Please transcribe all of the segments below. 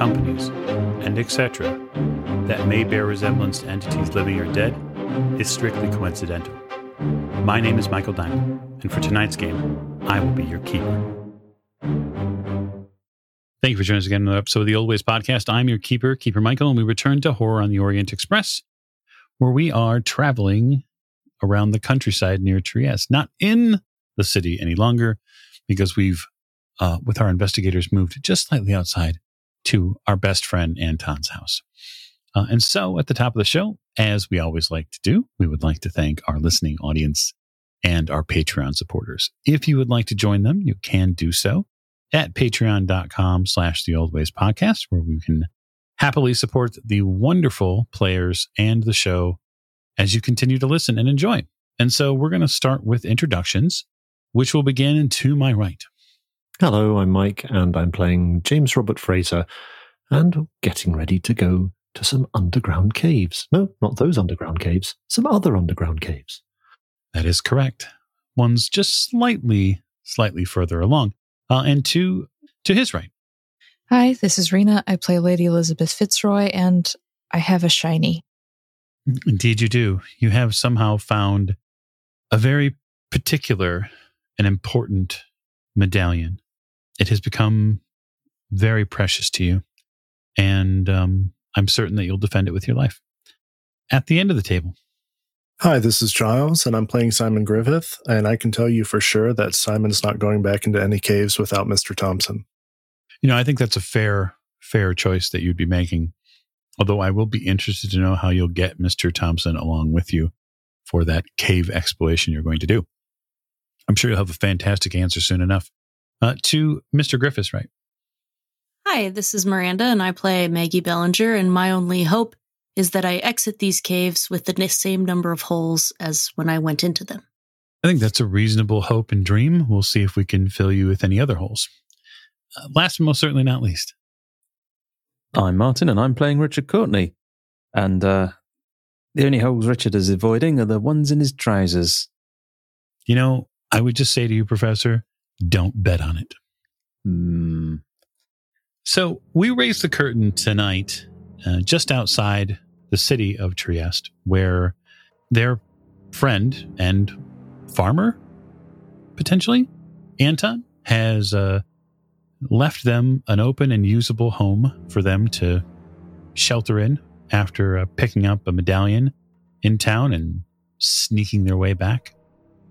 companies, and etc., that may bear resemblance to entities living or dead, is strictly coincidental. My name is Michael Diamond, and for tonight's game, I will be your keeper. Thank you for joining us again on another episode of the Old Ways Podcast. I'm your keeper, Keeper Michael, and we return to Horror on the Orient Express, where we are traveling around the countryside near Trieste, not in the city any longer, because we've, uh, with our investigators, moved just slightly outside to our best friend Anton's house. Uh, and so at the top of the show, as we always like to do, we would like to thank our listening audience and our Patreon supporters. If you would like to join them, you can do so at patreon.com slash the old ways podcast, where we can happily support the wonderful players and the show as you continue to listen and enjoy. And so we're going to start with introductions, which will begin to my right. Hello, I'm Mike, and I'm playing James Robert Fraser and getting ready to go to some underground caves. No, not those underground caves, some other underground caves. That is correct. One's just slightly, slightly further along. Uh, and to to his right. Hi, this is Rena. I play Lady Elizabeth Fitzroy, and I have a shiny. Indeed, you do. You have somehow found a very particular and important medallion. It has become very precious to you, and um, I'm certain that you'll defend it with your life. At the end of the table. Hi, this is Giles, and I'm playing Simon Griffith, and I can tell you for sure that Simon's not going back into any caves without Mr. Thompson. You know, I think that's a fair, fair choice that you'd be making. Although I will be interested to know how you'll get Mr. Thompson along with you for that cave exploration you're going to do. I'm sure you'll have a fantastic answer soon enough. Uh, to Mr. Griffiths, right? Hi, this is Miranda, and I play Maggie Bellinger, and my only hope is that I exit these caves with the same number of holes as when I went into them. I think that's a reasonable hope and dream. We'll see if we can fill you with any other holes. Uh, last but most certainly not least. I'm Martin, and I'm playing Richard Courtney. And uh, the only holes Richard is avoiding are the ones in his trousers. You know, I would just say to you, Professor, don't bet on it. Hmm. So we raised the curtain tonight, uh, just outside the city of Trieste, where their friend and farmer, potentially, Anton, has uh, left them an open and usable home for them to shelter in after uh, picking up a medallion in town and sneaking their way back.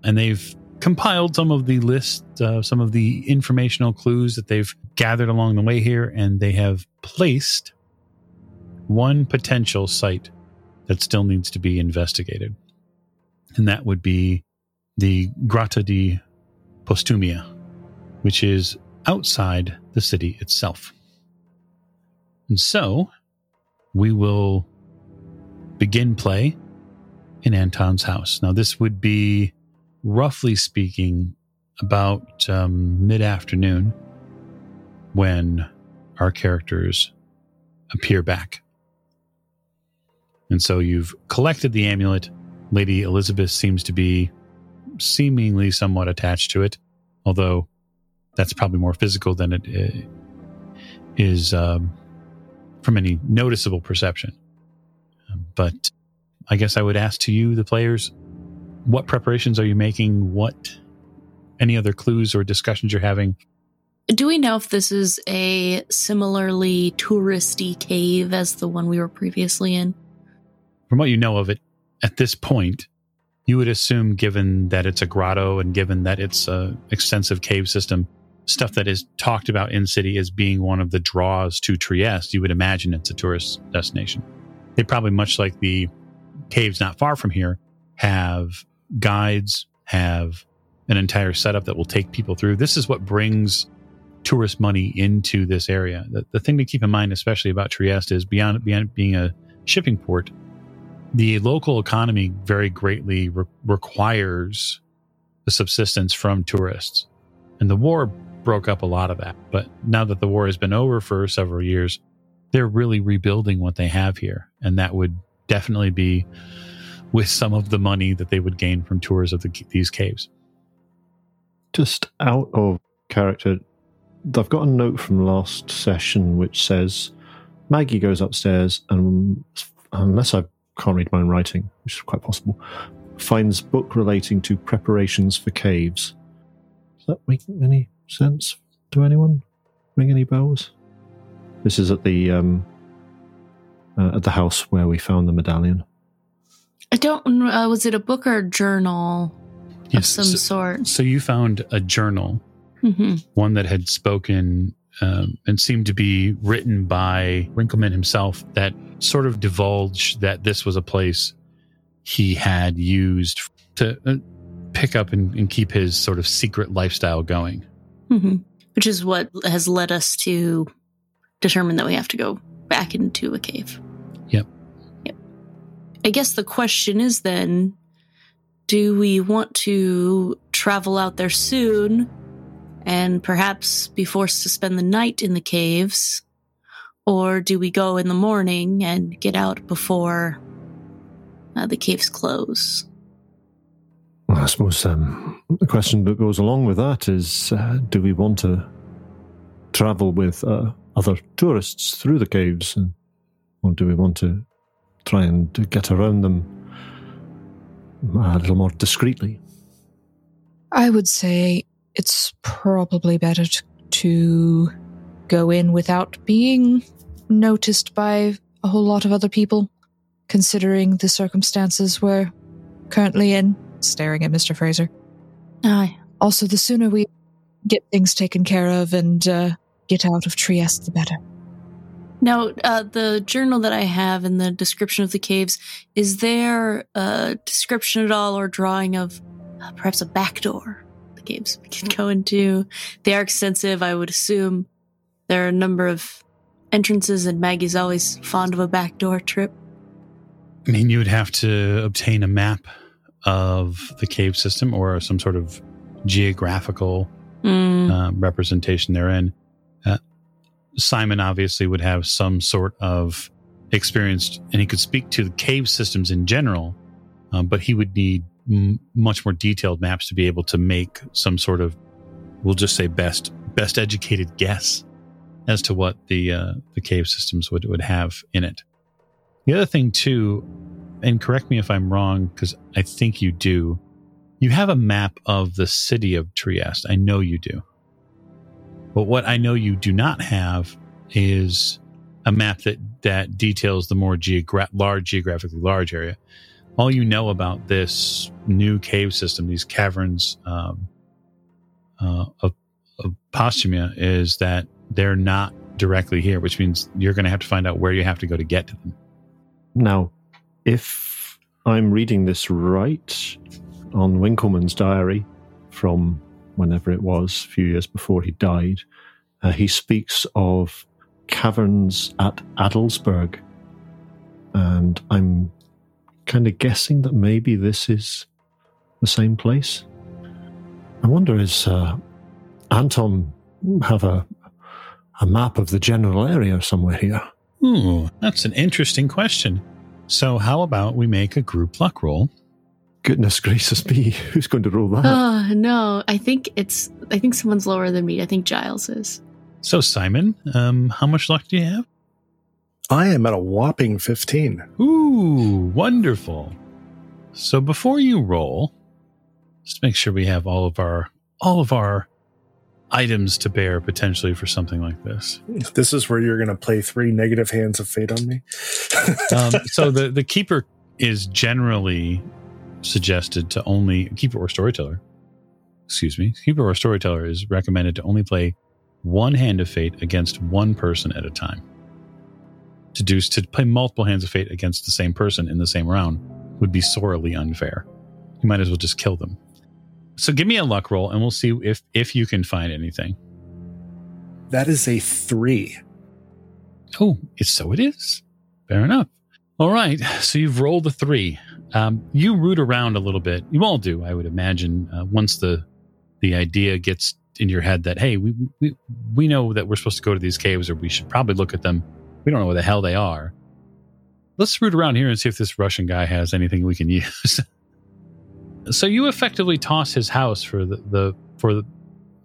And they've compiled some of the list, uh, some of the informational clues that they've gathered along the way here, and they have placed one potential site that still needs to be investigated. And that would be the Grotta di Postumia, which is outside the city itself. And so we will begin play in Anton's house. Now, this would be roughly speaking, about um, mid afternoon when our characters appear back. And so you've collected the amulet. Lady Elizabeth seems to be seemingly somewhat attached to it, although that's probably more physical than it uh, um, from any noticeable perception. But I guess I would ask to you, the players, what preparations are you making? What any other clues or discussions you're having? Do we know if this is a similarly touristy cave as the one we were previously in? From what you know of it at this point, you would assume, given that it's a grotto and given that it's an extensive cave system, stuff that is talked about in city as being one of the draws to Trieste, you would imagine it's a tourist destination. They probably, much like the caves not far from here, have guides, have an entire setup that will take people through. This is what brings tourist money into this area. The, the thing to keep in mind, especially about Trieste, is beyond beyond being a shipping port, the local economy very greatly re- requires the subsistence from tourists, and the war broke up a lot of that. But now that the war has been over for several years, they're really rebuilding what they have here, and that would definitely be with some of the money that they would gain from tours of the, these caves. Just out of character, I've got a note from last session which says Maggie goes upstairs and, unless I can't read my own writing, which is quite possible, finds book relating to preparations for caves. Does that make any sense to anyone? Ring any bells? This is at the um, uh, at the house where we found the medallion. I don't know. Uh, was it a book or a journal of some so- sort? So you found a journal, hmm one that had spoken um, and seemed to be written by Winkleman himself, that sort of divulged that this was a place he had used to uh, pick up and, and keep his sort of secret lifestyle going. hmm Which is what has led us to determine that we have to go back into a cave. I guess the question is then do we want to travel out there soon and perhaps be forced to spend the night in the caves? Or do we go in the morning and get out before uh, the caves close? Well, I suppose um, the question that goes along with that is uh, do we want to travel with uh, other tourists through the caves, and, or do we want to try and get around them a little more discreetly? I would say it's probably better t- to go in without being noticed by a whole lot of other people, considering the circumstances we're currently in. Staring at Mr. Fraser. Aye. Also, the sooner we get things taken care of and uh, get out of Trieste, the better. Now, uh, the journal that I have in the description of the caves, is there a description at all or drawing of uh, perhaps a back door? The caves we can go into. They are extensive. I would assume there are a number of entrances, and Maggie's always fond of a back door trip. I mean, you would have to obtain a map of the cave system or some sort of geographical Mm, um, representation therein. Simon obviously would have some sort of experience, and he could speak to the cave systems in general, um, but he would need m- much more detailed maps to be able to make some sort of, we'll just say, best best educated guess as to what the uh, the cave systems would would have in it. The other thing too, and correct me if I'm wrong, because I think you do. You have a map of the city of Trieste. I know you do. But what I know you do not have is a map that that details the more geogra- large, geographically large area. All you know about this new cave system, these caverns um, uh, of, of Postumia, is that they're not directly here, which means you're going to have to find out where you have to go to get to them. Now, if I'm reading this right on Winkleman's diary from whenever it was, a few years before he died, uh, he speaks of caverns at Adelsberg. And I'm kind of guessing that maybe this is the same place. I wonder, is uh, Anton have a, a map of the general area somewhere here? Ooh, that's an interesting question. So, how about we make a group luck roll? Goodness gracious me, who's going to roll that? Oh no, I think it's. I think someone's lower than me. I think Giles is. So, Simon, um, how much luck do you have? I am at a whopping 15. Ooh, wonderful. So, before you roll, just make sure we have all of our all of our items to bear potentially for something like this. This is where you're going to play three negative hands of fate on me. Um, so, the the keeper is generally suggested to only keeper or storyteller. Excuse me, keeper or storyteller is recommended to only play one hand of fate against one person at a time. To do to play multiple hands of fate against the same person in the same round would be sorely unfair. You might as well just kill them. So give me a luck roll, and we'll see if if you can find anything. That is a three. Oh, it's so it is. Fair enough. All right. So you've rolled a three. Um, you root around a little bit. You all do, I would imagine. Uh, once the the idea gets in your head that hey, we, we we know that we're supposed to go to these caves, or we should probably look at them. We don't know where the hell they are. Let's root around here and see if this Russian guy has anything we can use. so you effectively toss his house for the, the for the,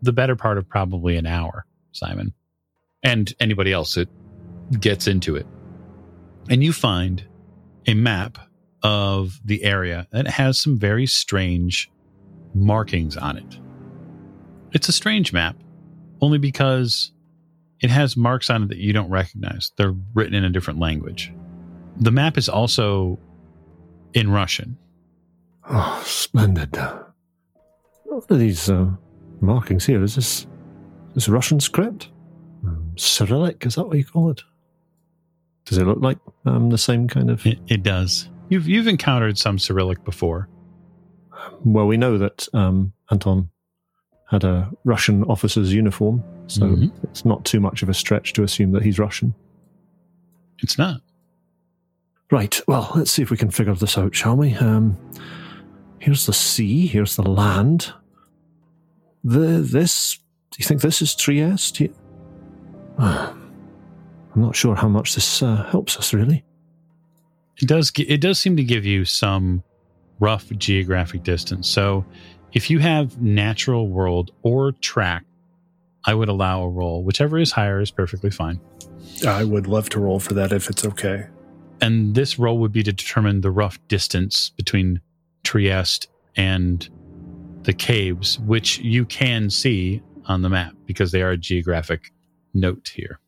the better part of probably an hour, Simon, and anybody else that gets into it, and you find a map of the area that has some very strange markings on it. It's a strange map, only because it has marks on it that you don't recognize. They're written in a different language. The map is also in Russian. Oh, splendid. What are these uh, markings here? Is this, this Russian script? Um, Cyrillic, is that what you call it? Does it look like um, the same kind of. It, it does. You've you've encountered some Cyrillic before. Well, we know that um, Anton had a Russian officer's uniform, so Mhm. it's not too much of a stretch to assume that he's Russian. It's not. Right, well, let's see if we can figure this out, shall we? Um, here's the sea, here's the land. The This, do you think this is Trieste? here? I'm not sure how much this uh, helps us, really. It does. It does seem to give you some rough geographic distance. So, if you have natural world or track, I would allow a roll. Whichever is higher is perfectly fine. I would love to roll for that if it's okay. And this roll would be to determine the rough distance between Trieste and the caves, which you can see on the map because they are a geographic note here.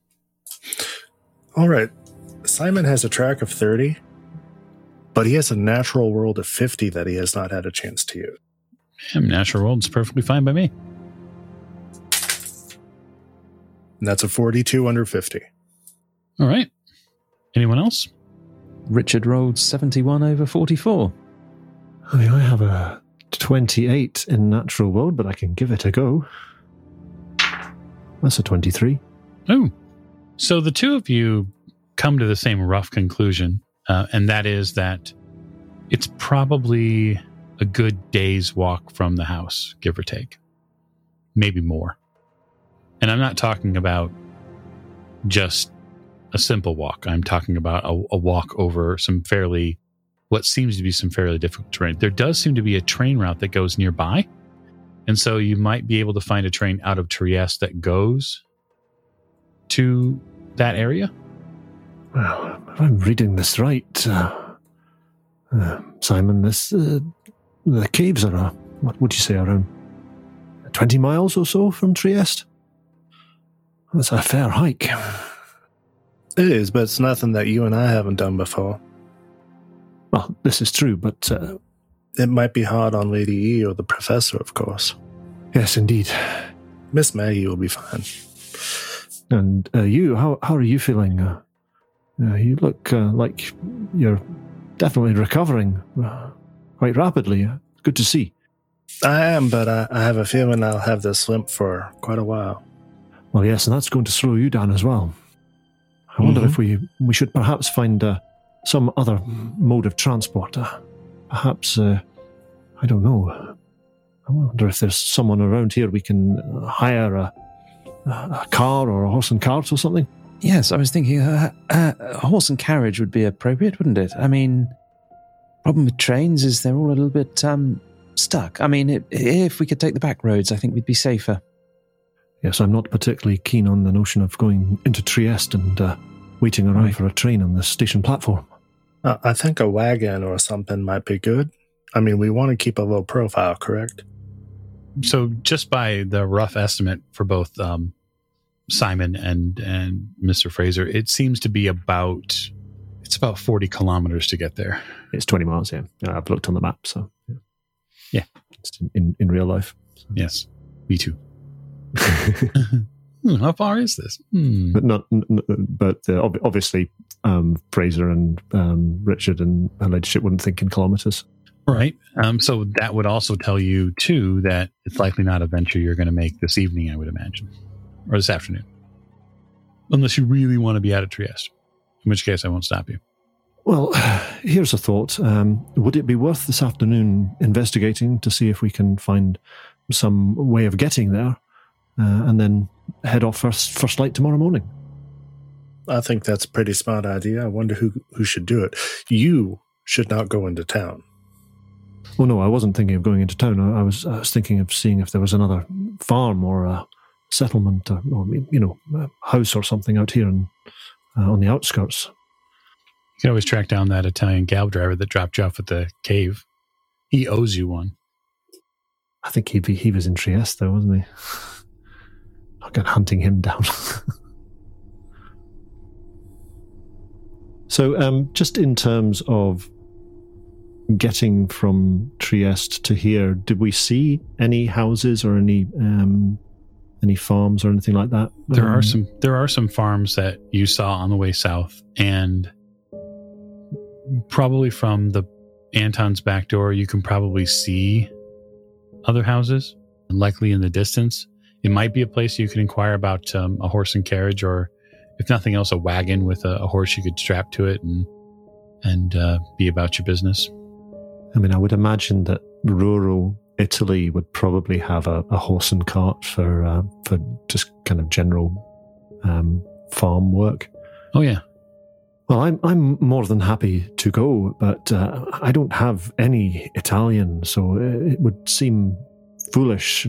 All right. Simon has a track of 30, but he has a natural world of 50 that he has not had a chance to use. And natural world is perfectly fine by me. And that's a 42 under 50. All right. Anyone else? Richard rolled 71 over 44. I mean, I have a 28 in natural world, but I can give it a go. That's a 23. Oh, so the two of you come to the same rough conclusion, uh, and that is that it's probably a good day's walk from the house, give or take, maybe more. And I'm not talking about just a simple walk. I'm talking about a, a walk over some fairly, what seems to be some fairly difficult terrain. There does seem to be a train route that goes nearby. And so you might be able to find a train out of Trieste that goes to that area. Well, if I'm reading this right, uh, uh, Simon, this uh, the caves are, uh, what would you say, around 20 miles or so from Trieste? That's a fair hike. It is, but it's nothing that you and I haven't done before. Well, this is true, but uh, It might be hard on Lady E or the professor, of course. yes, indeed. Miss Maggie will be fine. And uh, you, how how are you feeling? Uh, you look uh, like you're definitely recovering uh, quite rapidly. Uh, Good to see. I am, but I, I have a feeling I'll have this limp for quite a while. Well, yes, and that's going to slow you down as well. I wonder Mhm. if we we should perhaps find uh, some other mode of transport. Uh, perhaps uh, I don't know. I wonder if there's someone around here we can hire a, a car or a horse and cart or something. Yes, I was thinking uh, uh, a horse and carriage would be appropriate, wouldn't it? I mean, problem with trains is they're all a little bit um, stuck. I mean, it, if we could take the back roads, I think we'd be safer. Yes, I'm not particularly keen on the notion of going into Trieste and uh, waiting around Right. for a train on the station platform. Uh, I think a wagon or something might be good. I mean, we want to keep a low profile, correct? So, just by the rough estimate for both um, Simon and and Mr. Fraser, it seems to be about it's about forty kilometers to get there. It's 20 miles, yeah. Yeah, I've looked on the map, so yeah. Yeah. It's in, in, in real life. Yes, me too. Hmm, how far is this? Hmm. but not, but uh, obviously, um, Fraser and um, Richard and her ladyship wouldn't think in kilometers. Right. Um, so that would also tell you too that it's likely not a venture you're going to make this evening. I would imagine, or this afternoon. unless you really want to be out of Trieste, in which case I won't stop you. Well, here's a thought. Um, would it be worth this afternoon investigating to see if we can find some way of getting there, uh, and then head off first first light tomorrow morning? I think that's a pretty smart idea. I wonder who who should do it. You should not go into town. Well, no, I wasn't thinking of going into town. I, I was I was thinking of seeing if there was another farm or a settlement or, or you know a house or something out here in, uh, on the outskirts. You can always track down that Italian cab driver that dropped you off at the cave. He owes you one. I think he he was in Trieste, though, wasn't he? I'll get hunting him down. so, um, just in terms of getting from Trieste to here, did we see any houses or any um, any farms or anything like that? There are Um, some there are some farms that you saw on the way south and probably from the Anton's back door you can probably see other houses likely in the distance. It might be a place you can inquire about um, a horse and carriage or if nothing else a wagon with a, a horse you could strap to it and and uh, be about your business. I mean, I would imagine that rural Italy would probably have a, a horse and cart for uh, for just kind of general um, farm work. Oh yeah. Well, I'm I'm more than happy to go, but uh, I don't have any Italian, so it would seem foolish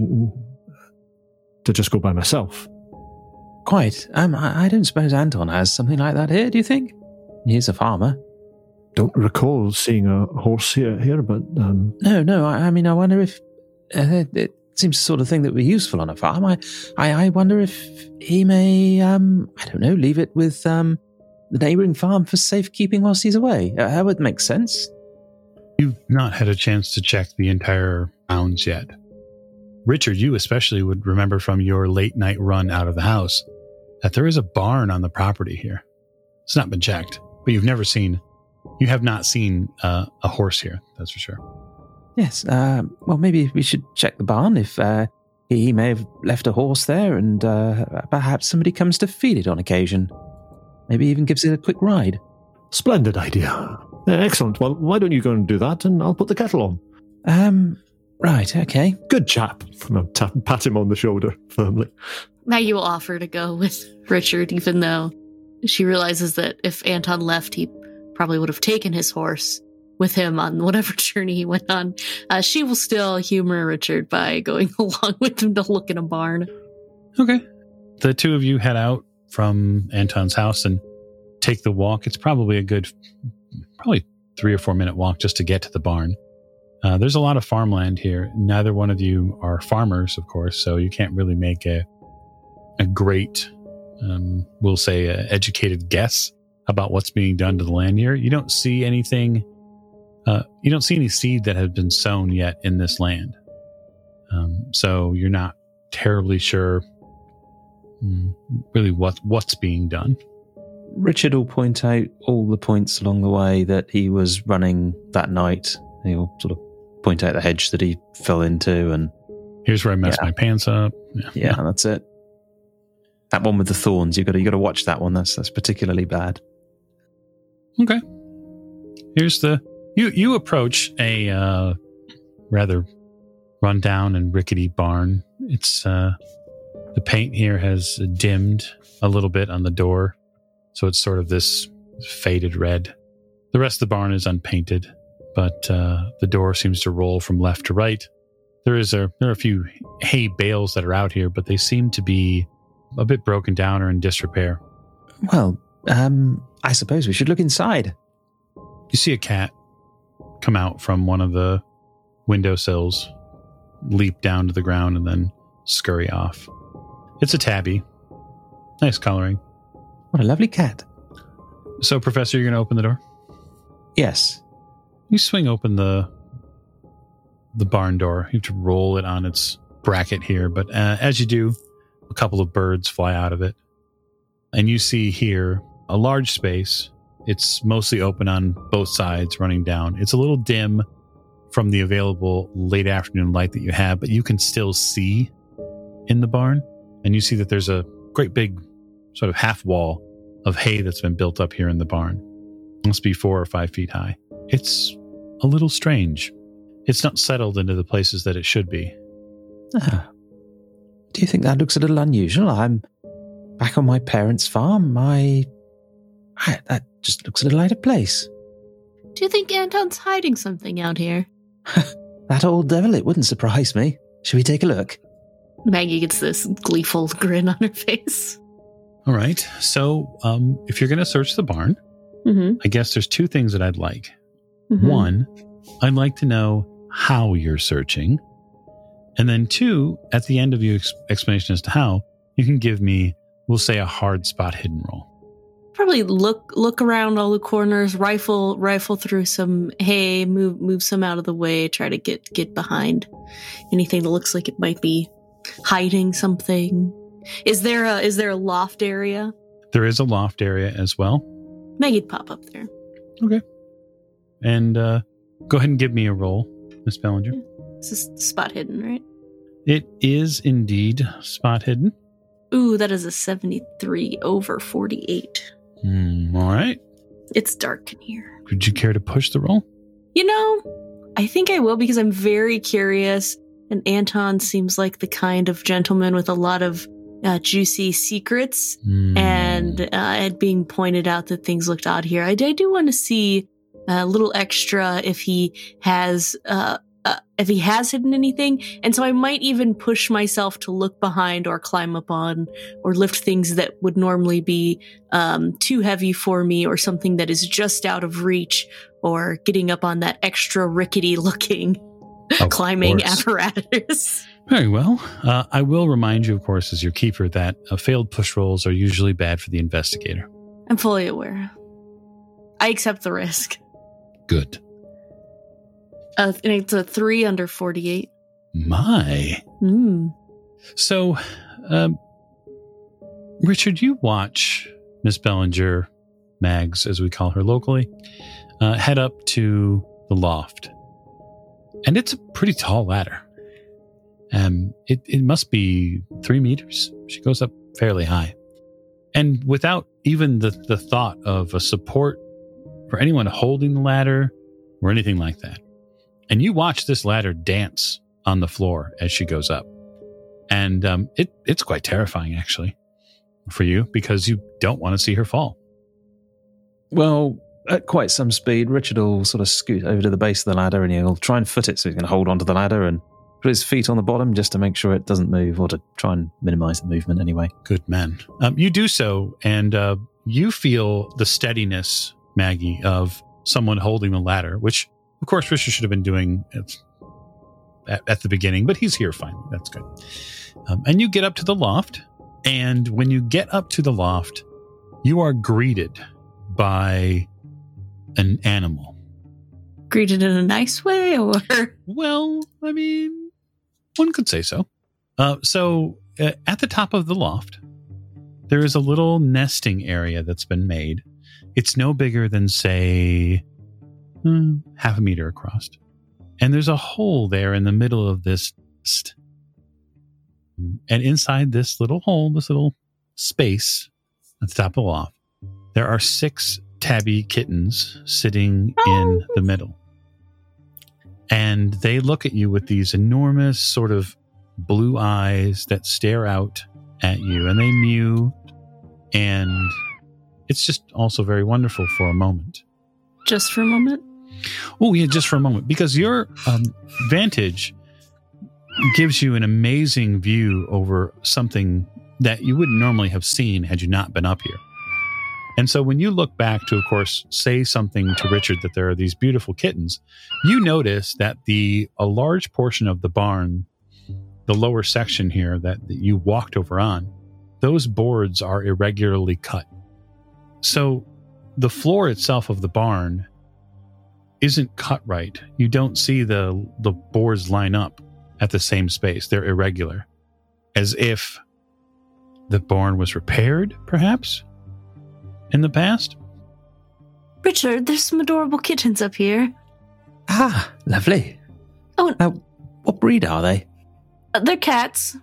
to just go by myself. Quite. Um, I, I don't suppose Anton has something like that here, do you think? He's a farmer. Don't recall seeing a horse here, here but um, No, no, I, I mean, I wonder if. Uh, it seems the sort of thing that would be useful on a farm. I, I, I wonder if he may, um, I don't know, leave it with um, the neighbouring farm for safekeeping whilst he's away. Uh, that would make sense. You've not had a chance to check the entire grounds yet. Richard, you especially would remember from your late night run out of the house that there is a barn on the property here. It's not been checked, but you've never seen, you have not seen uh, a horse here. That's for sure. Yes. Uh, well, maybe we should check the barn if uh, he, he may have left a horse there and uh, perhaps somebody comes to feed it on occasion. Maybe even gives it a quick ride. splendid idea. Uh, Excellent. Well, why don't you go and do that, and I'll put the kettle on. Um, right, okay. Good chap. And I'll tap, pat him on the shoulder firmly. Maggie will offer to go with Richard, even though she realizes that if Anton left, he probably would have taken his horse with him on whatever journey he went on. Uh, she will still humor Richard by going along with him to look in a barn. Okay. The two of you head out from Anton's house and take the walk. It's probably a good, probably three or four minute walk just to get to the barn. Uh, there's a lot of farmland here. Neither one of you are farmers, of course, so you can't really make a a great, um, we'll say, educated guess about what's being done to the land here. You don't see anything. Uh, you don't see any seed that has been sown yet in this land. Um, so you're not terribly sure mm, really what what's being done. Richard will point out all the points along the way that he was running that night. He'll sort of point out the hedge that he fell into, and Here's where I messed Yeah. my pants up. Yeah. yeah, that's it. That one with the thorns, you got to you got to watch that one. That's that's particularly bad. Okay. Here's the you you approach a uh, rather rundown and rickety barn. It's uh, the paint here has dimmed a little bit on the door, so it's sort of this faded red. The rest of the barn is unpainted, but uh, the door seems to roll from left to right. There is a there are a few hay bales that are out here, but they seem to be a bit broken down or in disrepair. Well, um, I suppose we should look inside. You see a cat come out from one of the windowsills, leap down to the ground, and then scurry off. It's a tabby. Nice coloring. What a lovely cat. So, Professor, you're going to open the door? Yes. You swing open the the barn door. You have to roll it on its bracket here, but uh, as you do, a couple of birds fly out of it, and you see here a large space. It's mostly open on both sides, running down. It's a little dim from the available late afternoon light that you have, but you can still see in the barn, and you see that there's a great big sort of half wall of hay that's been built up here in the barn. It must be four or five feet high. It's a little strange. It's not settled into the places that it should be. Ah. Do you think that looks a little unusual? I'm back on my parents' farm. I, I that just looks a little out of place. Do you think Anton's hiding something out here? That old devil, it wouldn't surprise me. Should we take a look? Maggie gets this gleeful grin on her face. All right. So, um, if you're going to search the barn, Mm-hmm. I guess there's two things that I'd like. One, I'd like to know how you're searching. And then two, at the end of your ex- explanation as to how, you can give me, we'll say, a hard spot hidden roll. Probably look look around all the corners, rifle rifle through some hay, move move some out of the way, try to get get behind anything that looks like it might be hiding something. Is there a is there a loft area? There is a loft area as well. Maggie'd pop up there. Okay. And uh, go ahead and give me a roll, Miss Bellinger. This is spot hidden, right? It is indeed spot hidden. Ooh, that is a 73 over 48. Hmm, all right. It's dark in here. Would you care to push the roll? You know, I think I will because I'm very curious. And Anton seems like the kind of gentleman with a lot of uh, juicy secrets. Hmm. And uh, it being pointed out that things looked odd here. I, I do want to see a little extra if he has. Uh, uh, if he has hidden anything, and so I might even push myself to look behind or climb up on or lift things that would normally be um, too heavy for me or something that is just out of reach or getting up on that extra rickety looking climbing course. apparatus. Very well. Uh, I will remind you, of course, as your keeper, that uh, failed push rolls are usually bad for the investigator. I'm fully aware. I accept the risk. Good. Uh, it's a three under 48. My. Mm. So, um, Richard, you watch Miss Bellinger, Mags, as we call her locally, uh, head up to the loft. And it's a pretty tall ladder. Um, it, it must be three meters. She goes up fairly high. And without even the, the thought of a support for anyone holding the ladder or anything like that. And you watch this ladder dance on the floor as she goes up and um, it it's quite terrifying actually for you because you don't want to see her fall. Well, at quite some speed, Richard will sort of scoot over to the base of the ladder and he'll try and foot it so he can hold onto the ladder and put his feet on the bottom just to make sure it doesn't move or to try and minimize the movement anyway. Good man. Um, you do so, and uh, you feel the steadiness, Maggie, of someone holding the ladder, which of course Richard should have been doing it at, at the beginning, but he's here finally. That's good. Um, and you get up to the loft, and when you get up to the loft, you are greeted by an animal. Greeted in a nice way, or Well, I mean, one could say so. Uh, so, uh, at the top of the loft, there is a little nesting area that's been made. It's no bigger than, say, hmm, half a meter across. And there's a hole there in the middle of this nest. And inside this little hole, this little space at the top of the loft, there are six tabby kittens sitting in the middle and they look at you with these enormous sort of blue eyes that stare out at you and they mew and it's just also very wonderful for a moment just for a moment. Oh yeah just for a moment. Because your um, vantage gives you an amazing view over something that you wouldn't normally have seen had you not been up here. And so when you look back to of course say something to richard that there are these beautiful kittens you notice that the a large portion of the barn the lower section here that, that you walked over on those boards are irregularly cut. So the floor itself of the barn isn't cut right you don't see the the boards line up at the same space they're irregular as if the barn was repaired perhaps in the past Richard, there's some adorable kittens up here. Ah, lovely. Oh. Uh, what breed are they? Uh, they're cats.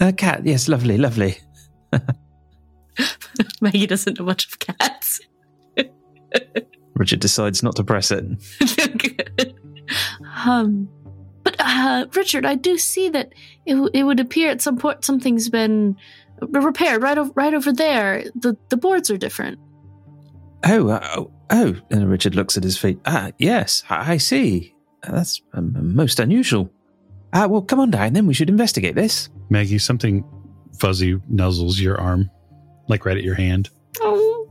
A cat, yes, lovely, lovely. Maggie doesn't know much of cats. Richard decides not to press it. um, but uh, Richard, I do see that it, w- it would appear at some point something's been repaired right over right over there. The the boards are different. Oh, uh, oh, oh. And Richard looks at his feet. Ah, yes, I, I see. That's um, most unusual. Ah, well, come on down, then we should investigate this. Maggie, something fuzzy nuzzles your arm, like right at your hand. Oh.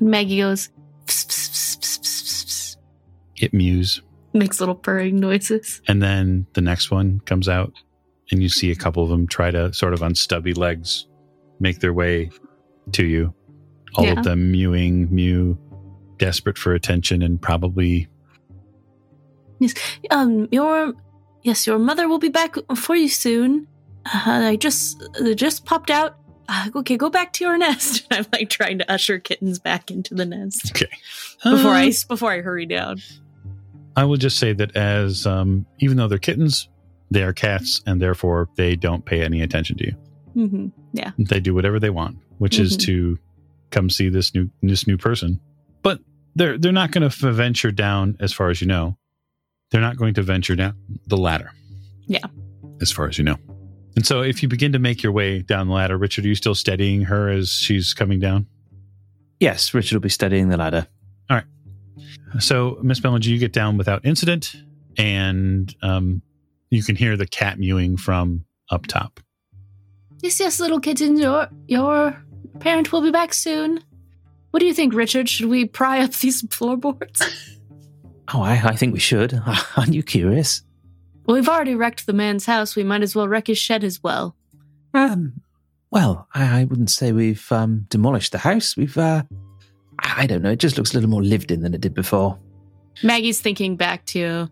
Maggie goes. It mews. Makes little purring noises. And then the next one comes out, and you see a couple of them try to sort of on stubby legs make their way to you. All Yeah. of them mewing, mew, desperate for attention, and probably Um, your yes, your mother will be back for you soon. Uh, I just uh, just popped out. Uh, okay, go back to your nest. I'm like trying to usher kittens back into the nest okay. before Uh, I before I hurry down. I will just say that as um, even though they're kittens, they are cats, and therefore they don't pay any attention to you. hmm Yeah. They do whatever they want, which is Mhm. to come see this new this new person. But they're they're not going to venture down, as far as you know. They're not going to venture down the ladder. Yeah. as far as you know. And so, if you begin to make your way down the ladder, Richard, are you still steadying her as she's coming down? Yes, Richard will be steadying the ladder. All right. So, Miss Bellinger, you get down without incident, and um, you can hear the cat mewing from up top. Yes, yes, little kitten, your your parent will be back soon. What do you think, Richard? Should we pry up these floorboards? Oh, I, I think we should. Aren't you curious? Well, we've already wrecked the man's house. We might as well wreck his shed as well. Um, well, I, I wouldn't say we've um, demolished the house. We've, uh, I don't know. It just looks a little more lived in than it did before. Maggie's thinking back to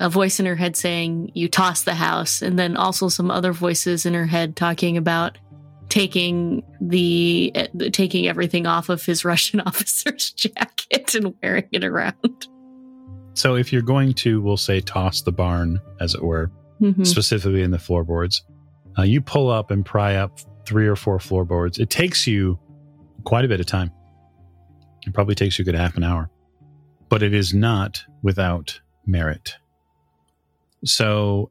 a voice in her head saying, You tossed the house, and then also some other voices in her head talking about taking the uh, taking everything off of his Russian officer's jacket and wearing it around. So, if you're going to, we'll say, toss the barn, as it were, Mhm. specifically in the floorboards, uh, you pull up and pry up three or four floorboards. It takes you quite a bit of time. It probably takes you a good half an hour, but it is not without merit. So,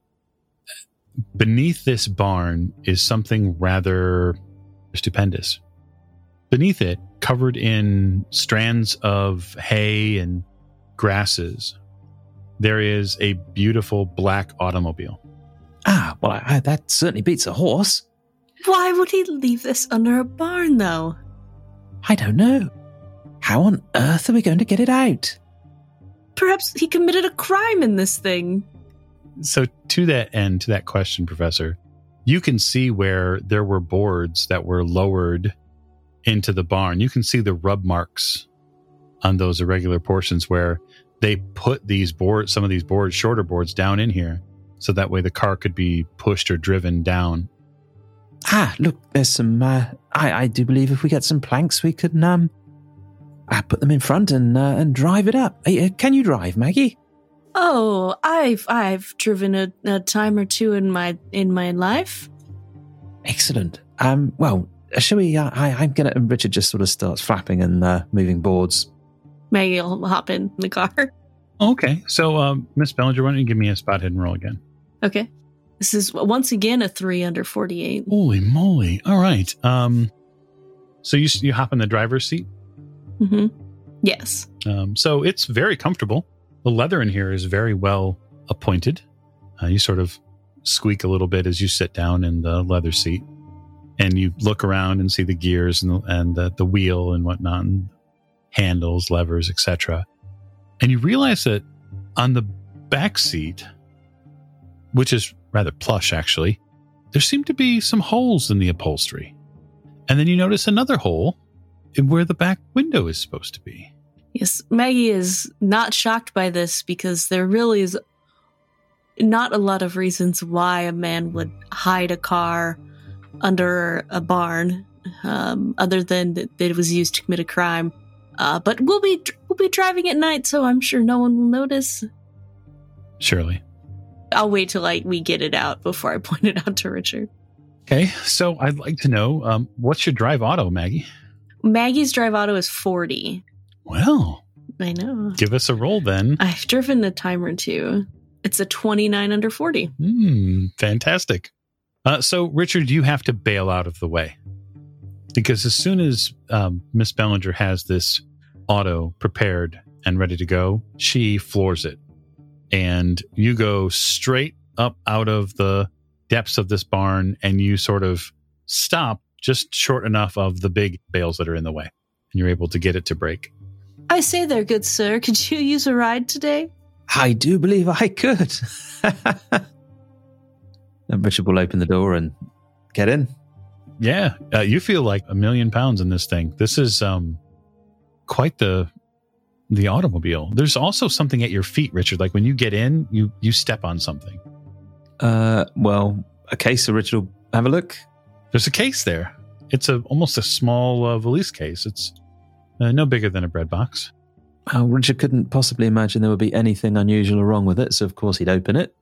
beneath this barn is something rather stupendous. Beneath it, covered in strands of hay and grasses, there is a beautiful black automobile. Ah, well, I, I, that certainly beats a horse. Why would he leave this under a barn, though? I don't know. How on earth are we going to get it out? Perhaps he committed a crime in this thing. So, to that end, to that question, Professor, you can see where there were boards that were lowered into the barn. You can see the rub marks on those irregular portions where they put these boards, some of these boards, shorter boards, down in here, so that way the car could be pushed or driven down. Ah, look, there's some. Uh, I, I do believe if we get some planks, we could, um, uh, put them in front and uh, and drive it up. Uh, can you drive, Maggie? Oh, I've I've driven a, a time or two in my in my life. Excellent. Um, well, shall we? Uh, I, I'm gonna. And Richard just sort of starts flapping and uh, moving boards. Maggie will hop in the car. Okay, so um, Miss Bellinger, why don't you give me a spot hidden roll again? Okay. This is once again a three under forty-eight. Holy moly! All right. Um, so you you hop in the driver's seat. Mm-hmm. Yes. Um, so it's very comfortable. The leather in here is very well appointed. Uh, you sort of squeak a little bit as you sit down in the leather seat, and you look around and see the gears and the, and the, the wheel and whatnot, and handles, levers, etc. And you realize that on the back seat, which is rather plush actually, there seem to be some holes in the upholstery. And then you notice another hole in where the back window is supposed to be. Yes. Maggie is not shocked by this because there really is not a lot of reasons why a man would hide a car under a barn, um, other than that that it was used to commit a crime. Uh, but we'll be we'll be driving at night, so I'm sure no one will notice. Surely. I'll wait till like we get it out before I point it out to Richard. Okay, so I'd like to know um, what's your drive auto, Maggie? Maggie's drive auto is 40. Well, I know. give us a roll then. I've driven a time or two. It's a 29 under 40. Hmm, fantastic. Uh, so, Richard, you have to bail out of the way because as soon as um, Miss Bellinger has this auto prepared and ready to go, she floors it, and you go straight up out of the depths of this barn, and you sort of stop just short enough of the big bales that are in the way, and you're able to get it to break. I say there, good sir. Could you use a ride today? I do believe I could. and Richard will open the door and get in. Yeah, uh, you feel like a million pounds in this thing. This is um quite the the automobile. There's also something at your feet, Richard. Like when you get in, you you step on something. Uh, well, okay, so Richard will have a look. There's a case there. It's a almost a small uh, valise case. It's uh, no bigger than a bread box. Well, Richard couldn't possibly imagine there would be anything unusual or wrong with it, so of course he'd open it.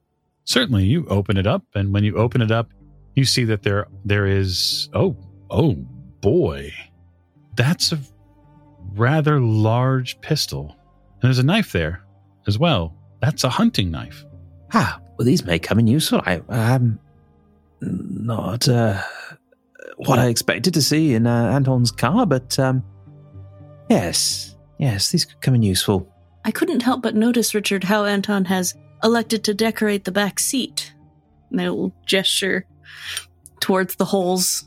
Certainly, you open it up, and when you open it up, you see that there there is oh oh boy, that's a rather large pistol, and there's a knife there as well. That's a hunting knife. Ah, well, these may come in useful. I am not uh, what I expected to see in uh, Anton's car, but um, yes, yes, these could come in useful. I couldn't help but notice, Richard, how Anton has elected to decorate the back seat. And I will gesture towards the holes.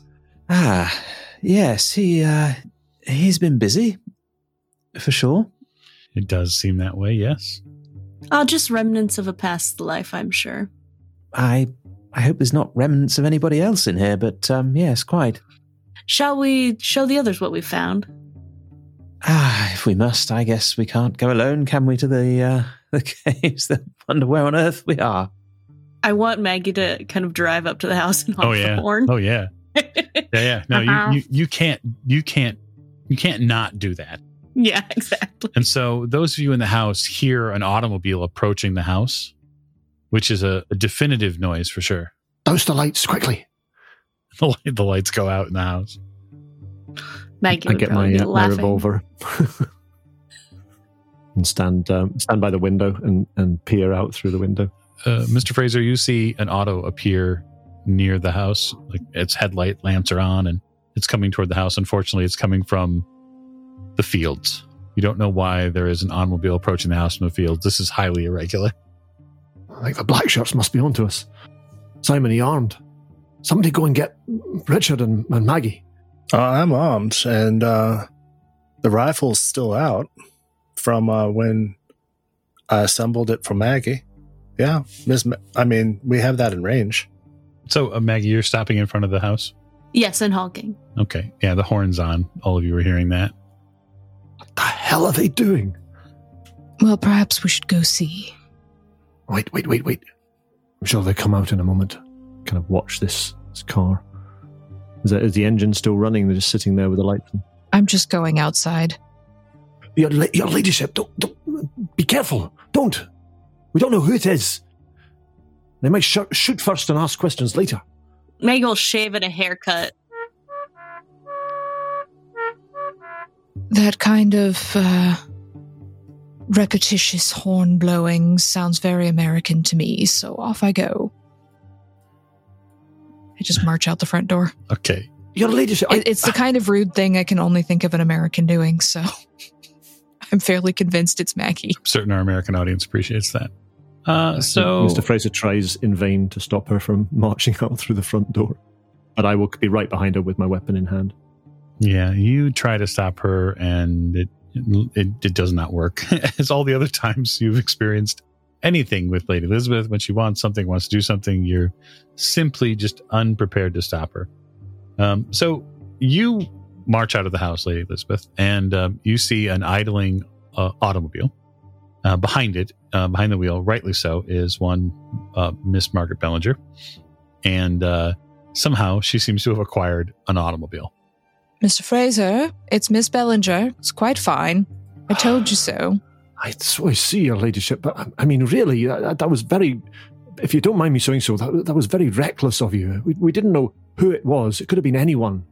Ah, yes, he uh, he's been busy for sure. It does seem that way. Yes. Ah, just remnants of a past life, I'm sure. I I hope there's not remnants of anybody else in here, but um, yes, quite. Shall we show the others what we found? Ah, if we must, I guess we can't go alone, can we? To the uh, the caves. That wonder where on earth we are. I want Maggie to kind of drive up to the house and honk Oh yeah. the horn. Oh yeah. Yeah yeah. No, Uh-huh. you, you you can't you can't you can't not do that. yeah, exactly. And so, those of you in the house hear an automobile approaching the house, which is a, a definitive noise for sure. Those the lights quickly. The, light, the lights go out in the house. Maggie I would get my, be uh, my revolver and stand um, stand by the window and, and peer out through the window. Uh, Mr. Fraser, you see an auto appear near the house. Like its headlight lamps are on and it's coming toward the house. Unfortunately, it's coming from the fields. You don't know why there is an automobile approaching the house from the fields. This is highly irregular. I think the black shirts must be onto us. Simon, he armed. Somebody go and get Richard and, and Maggie. Uh, I'm armed, and uh, the rifle's still out from uh, when I assembled it for Maggie. Yeah, Miss. Ma- I mean, we have that in range. So, uh, Maggie, you're stopping in front of the house. Yes, and honking. Okay. Yeah, the horn's on. All of you are hearing that. What the hell are they doing? Well, perhaps we should go see. Wait, wait, wait, wait. I'm sure they'll come out in a moment. Kind of watch this, this car. Is, that, is the engine still running? They're just sitting there with the lights. I'm just going outside. Your, your ladyship, don't, don't, be careful. Don't. We don't know who it is. They might sh- shoot first and ask questions later. Maggie will shave and a haircut. That kind of uh, repetitious horn blowing sounds very American to me, so off I go. I just march out the front door. Okay. Your ladyship, I- It, it's the kind of rude thing I can only think of an American doing, so I'm fairly convinced it's Maggie. I'm certain our American audience appreciates that. Uh, so, Mr. Fraser tries in vain to stop her from marching out through the front door. But I will be right behind her with my weapon in hand. yeah, you try to stop her, and it it, it does not work. As all the other times you've experienced anything with Lady Elizabeth, when she wants something, wants to do something, you're simply just unprepared to stop her. Um, so you march out of the house, Lady Elizabeth, and um, you see an idling uh, automobile. Uh, behind it, uh, behind the wheel, rightly so, is one uh, Miss Margaret Bellinger, and uh, somehow she seems to have acquired an automobile. Mr. Fraser, it's Miss Bellinger. It's quite fine. I told you so. I so I see, your ladyship, but I, I mean, really, that, that was very if you don't mind me saying so, that, that was very reckless of you. We, we didn't know who it was. It could have been anyone.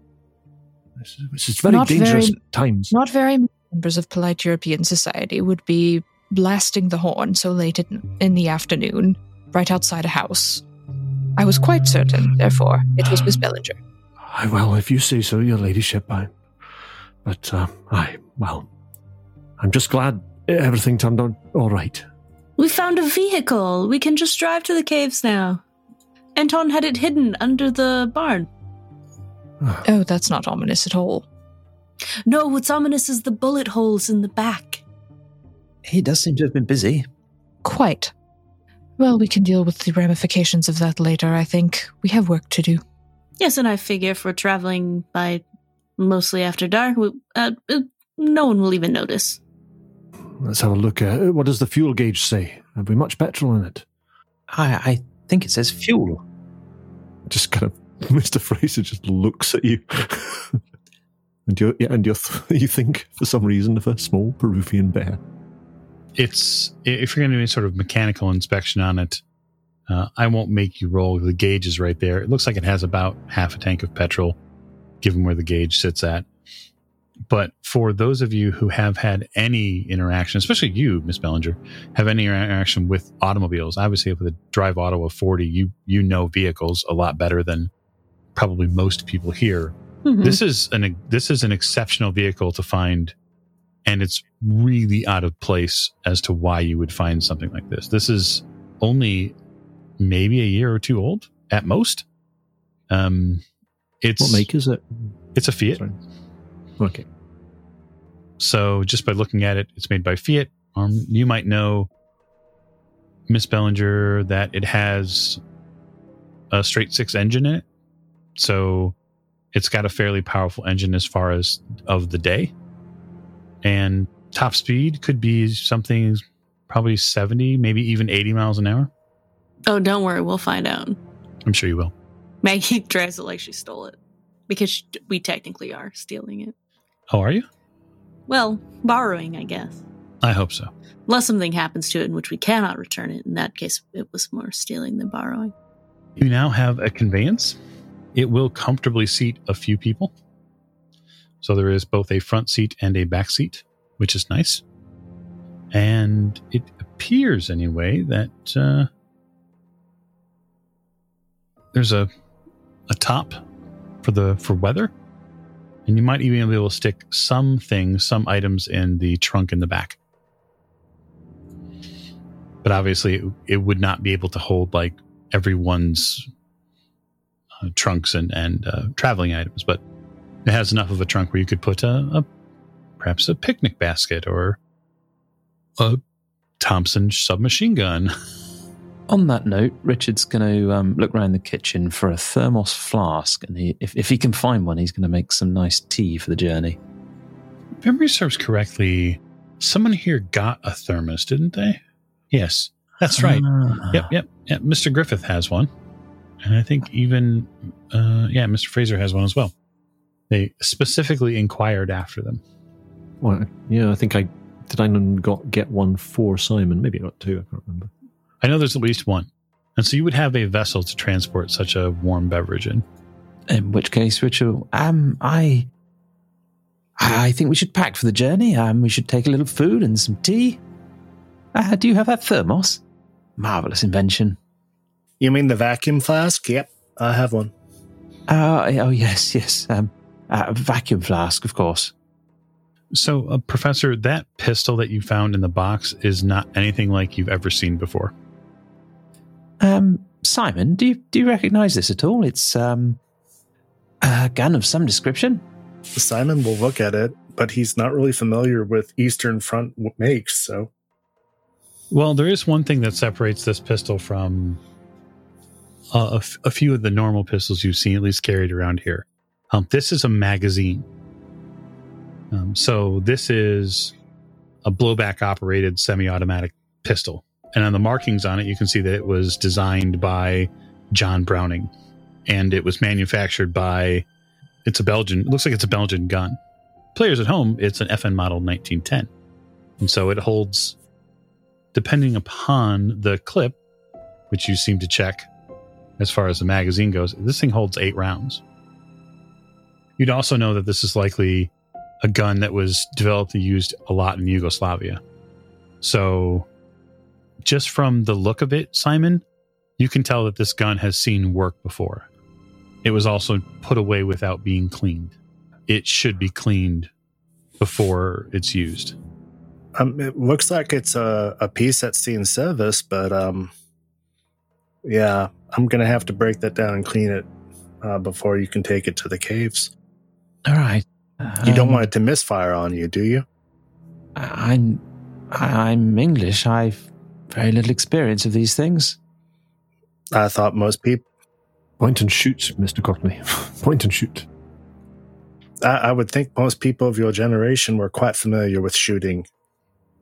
This is, this is very Not dangerous very- times. Not very many members of polite European society would be blasting the horn so late in, in the afternoon, right outside a house. I was quite certain, therefore, it was Miss Bellinger. Aye, well, if you say so, your ladyship. I, but, uh, aye, well, I'm just glad everything turned out all right. We found a vehicle. We can just drive to the caves now. Anton had it hidden under the barn. Oh, that's not ominous at all. No, what's ominous is the bullet holes in the back. He does seem to have been busy. Quite. Well, we can deal with the ramifications of that later, I think. We have work to do. Yes, and I figure if we're traveling by mostly after dark, we, uh, uh, no one will even notice. Let's have a look. Uh, what does the fuel gauge say? Have we much petrol in it? I, I think it says fuel. Just kind of, Mr. Fraser just looks at you. and you and you you think, for some reason, of a small Peruvian bear. It's if you're going to do any sort of mechanical inspection on it, uh, I won't make you roll. The gauge is right there. It looks like it has about half a tank of petrol, given where the gauge sits at. But for those of you who have had any interaction, especially you, Miss Bellinger, have any interaction with automobiles, obviously with a drive auto of 40, you you know vehicles a lot better than probably most people here. Mhm. This is an this is an exceptional vehicle to find, and it's really out of place as to why you would find something like this. This is only maybe a year or two old at most. Um, it's What make is it? it's a Fiat. Sorry. Okay. So just by looking at it, it's made by Fiat. Um, you might know, Miss Bellinger, that it has a straight six engine in it. So it's got a fairly powerful engine as far as of the day. And top speed could be something probably 70, maybe even 80 miles an hour. Oh, don't worry, we'll find out. I'm sure you will. Maggie drives it like she stole it because we technically are stealing it. Oh, are you? Well, borrowing, I guess. I hope so. Unless something happens to it in which we cannot return it. In that case, it was more stealing than borrowing. You now have a conveyance. It will comfortably seat a few people. So there is both a front seat and a back seat, which is nice. And it appears, anyway, that uh, there's a a top for the for weather, and you might even be able to stick some things, some items in the trunk in the back. But obviously, it, it would not be able to hold like everyone's uh, trunks and and uh, traveling items, but it has enough of a trunk where you could put a, a perhaps a picnic basket or a Thompson submachine gun. On that note, Richard's going to um, look around the kitchen for a thermos flask, and he, if, if he can find one, he's going to make some nice tea for the journey. If memory serves correctly, someone here got a thermos, didn't they? Yes, that's right. Ah. Yep, yep, yep. Mr. Griffith has one, and I think even uh, yeah, Mr. Fraser has one as well. They specifically inquired after them. Well, yeah, I think I did. I not got get one for Simon. Maybe I got two. I can't remember. I know there's at least one, and so you would have a vessel to transport such a warm beverage in. In which case, Richard, um, I, I think we should pack for the journey. Um, we should take a little food and some tea. Uh, do you have that thermos? Marvelous invention. You mean the vacuum flask? Yep, I have one. Uh, oh yes, yes. Um, uh, vacuum flask, of course. So, uh, Professor, that pistol that you found in the box is not anything like you've ever seen before. Um, Simon, do you do you recognise this at all? It's um, a gun of some description. Simon will look at it, but he's not really familiar with Eastern Front makes, so Well, there is one thing that separates this pistol from uh, a, f- a few of the normal pistols you've seen, at least carried around here. Um, this is a magazine. Um, so this is a blowback operated semi-automatic pistol, and on the markings on it, you can see that it was designed by John Browning, and it was manufactured by. It's a Belgian. It looks like it's a Belgian gun. Players at home, it's an FN model 1910, and so it holds depending upon the clip, which you seem to check as far as the magazine goes, this thing holds eight rounds. You'd also know that this is likely a gun that was developed and used a lot in Yugoslavia. So, just from the look of it, Simon, you can tell that this gun has seen work before. It was also put away without being cleaned. It should be cleaned before it's used. Um, it looks like it's a, a piece that's seen service, but um, yeah, I'm gonna have to break that down and clean it uh, before you can take it to the caves. All right. You don't Um, want it to misfire on you, do you? I- I'm I'm English. I've very little experience of these things. I thought most people. Point and shoot, Mr. Courtney. Point and shoot. I, I would think most people of your generation were quite familiar with shooting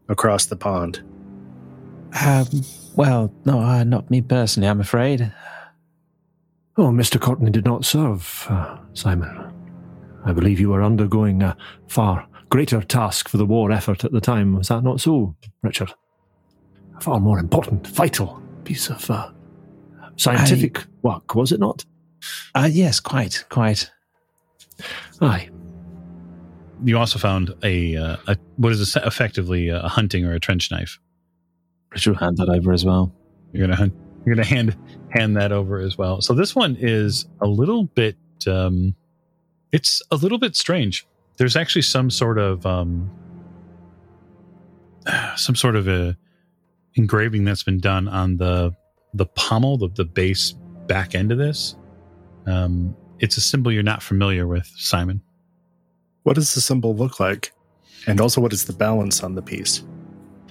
across the pond. Um, well, no, uh, not me personally. I'm afraid. Oh, Mr. Courtney did not serve, uh, Simon. I believe you were undergoing a far greater task for the war effort at the time. Was that not so, Richard? A far more important, vital piece of uh, scientific work, was it not? Uh, yes, quite, quite. Aye. You also found a, uh, a what is a, effectively a hunting or a trench knife. Richard hand that over as well. You're gonna hun- you're gonna hand hand that over as well. So this one is a little bit um, it's a little bit strange. There's actually some sort of um, some sort of a engraving that's been done on the the pommel, the, the base back end of this. Um, it's a symbol you're not familiar with, Simon. What does the symbol look like? And also, what is the balance on the piece?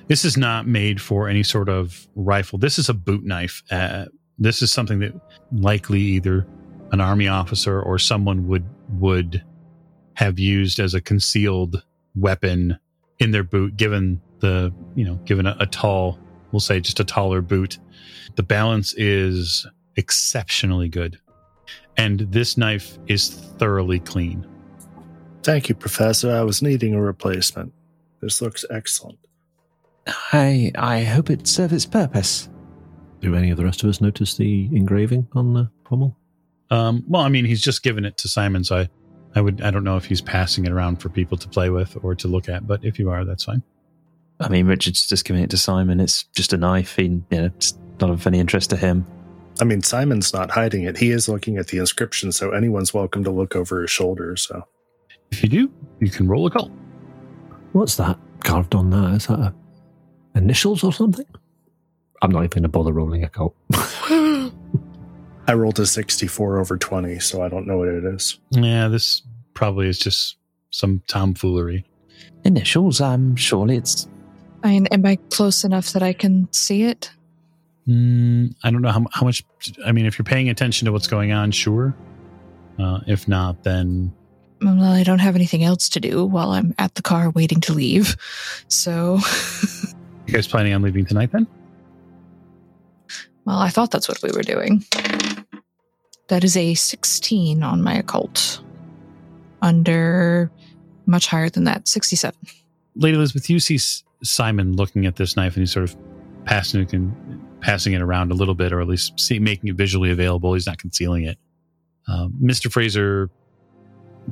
This is not made for any sort of rifle. This is a boot knife. Uh, this is something that likely either an army officer or someone would would have used as a concealed weapon in their boot, given the you know given a, a tall, we'll say just a taller boot. The balance is exceptionally good, and this knife is thoroughly clean. Thank you, Professor. I was needing a replacement. This looks excellent. I I hope it serves its purpose. Do any of the rest of us notice the engraving on the pommel? Um, well, I mean, he's just given it to Simon, so I, I would, I don't know if he's passing it around for people to play with or to look at, but if you are, that's fine. I mean, Richard's just giving it to Simon. It's just a knife. He, you know, it's not of any interest to him. I mean, Simon's not hiding it. He is looking at the inscription, so anyone's welcome to look over his shoulder. So, If you do, you can roll occult. What's that carved on that? Is that a initials or something? I'm not even going to bother rolling occult. I rolled a 64 over 20, so I don't know what it is. Yeah, this probably is just some tomfoolery. Initials. I'm surely it's. I mean, am I close enough that I can see it? Mm, I don't know how, how much. I mean, if you're paying attention to what's going on, sure. Uh, if not, then Well, I don't have anything else to do while I'm at the car waiting to leave. So, you guys planning on leaving tonight then? Well, I thought that's what we were doing. That is a 16 on my occult. Under much higher than that, 67. Lady Elizabeth, you see Simon looking at this knife and he's sort of passing it, passing it around a little bit, or at least see, making it visually available. He's not concealing it. Um, Mr. Fraser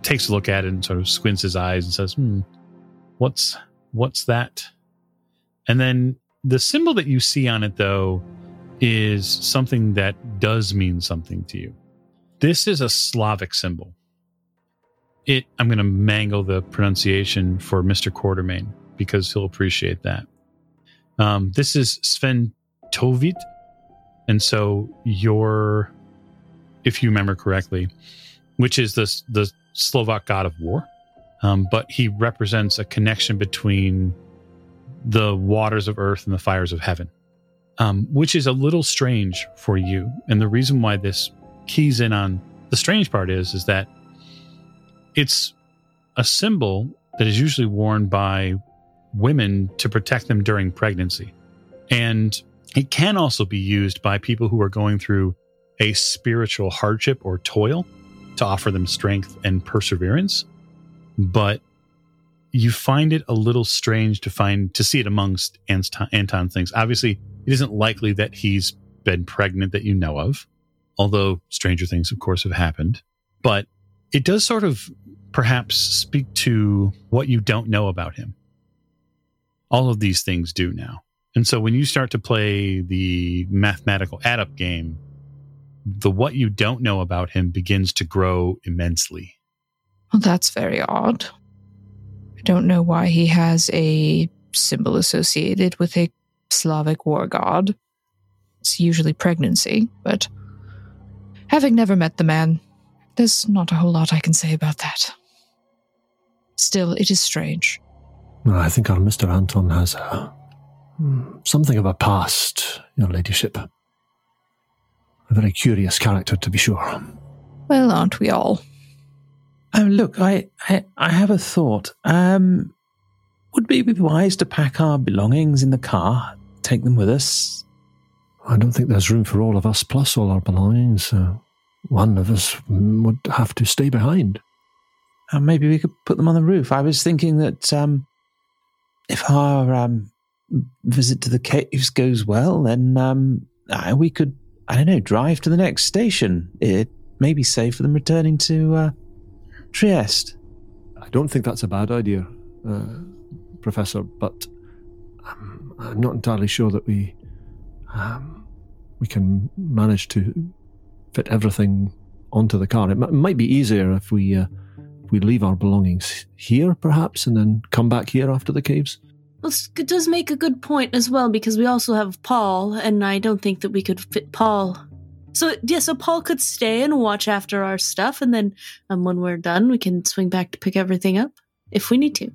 takes a look at it and sort of squints his eyes and says, "Hmm, what's what's that?" And then the symbol that you see on it, though, is something that does mean something to you. This is a Slavic symbol. It i'm going to mangle the pronunciation for mr quartermain because he'll appreciate that. Um, this is sven tovit and so your if you remember correctly which is the, the slovak god of war um, but he represents a connection between the waters of earth and the fires of heaven um, which is a little strange for you and the reason why this keys in on the strange part is is that it's a symbol that is usually worn by women to protect them during pregnancy. And it can also be used by people who are going through a spiritual hardship or toil to offer them strength and perseverance. But you find it a little strange to find to see it amongst Anton, things. Obviously, it isn't likely that he's been pregnant that you know of, although stranger things, of course, have happened. But it does sort of perhaps speak to what you don't know about him. All of these things do now. And so when you start to play the mathematical add up game, the what you don't know about him begins to grow immensely. Well, that's very odd. I don't know why he has a symbol associated with a Slavic war god. It's usually pregnancy, but having never met the man, there's not a whole lot I can say about that. Still, it is strange. I think our Mr. Anton has a, hmm, something of a past, Your Ladyship. A very curious character, to be sure. Well, aren't we all? Oh, look, I, I, I have a thought. Um, would it be wise to pack our belongings in the car, take them with us? I don't think there's room for all of us, plus all our belongings. Uh, one of us would have to stay behind. And maybe we could put them on the roof. I was thinking that um, if our um, visit to the caves goes well, then um, uh, we could, I don't know, drive to the next station. It may be safe for them returning to uh, Trieste. I don't think that's a bad idea, uh, Professor, but um, I'm not entirely sure that we um, we can manage to fit everything onto the car. It, m- might be easier if we uh, we leave our belongings here, perhaps, and then come back here after the caves. Well, it does make a good point as well because we also have Paul, and I don't think that we could fit Paul. So yeah, so Paul could stay and watch after our stuff, and then um, when we're done, we can swing back to pick everything up if we need to.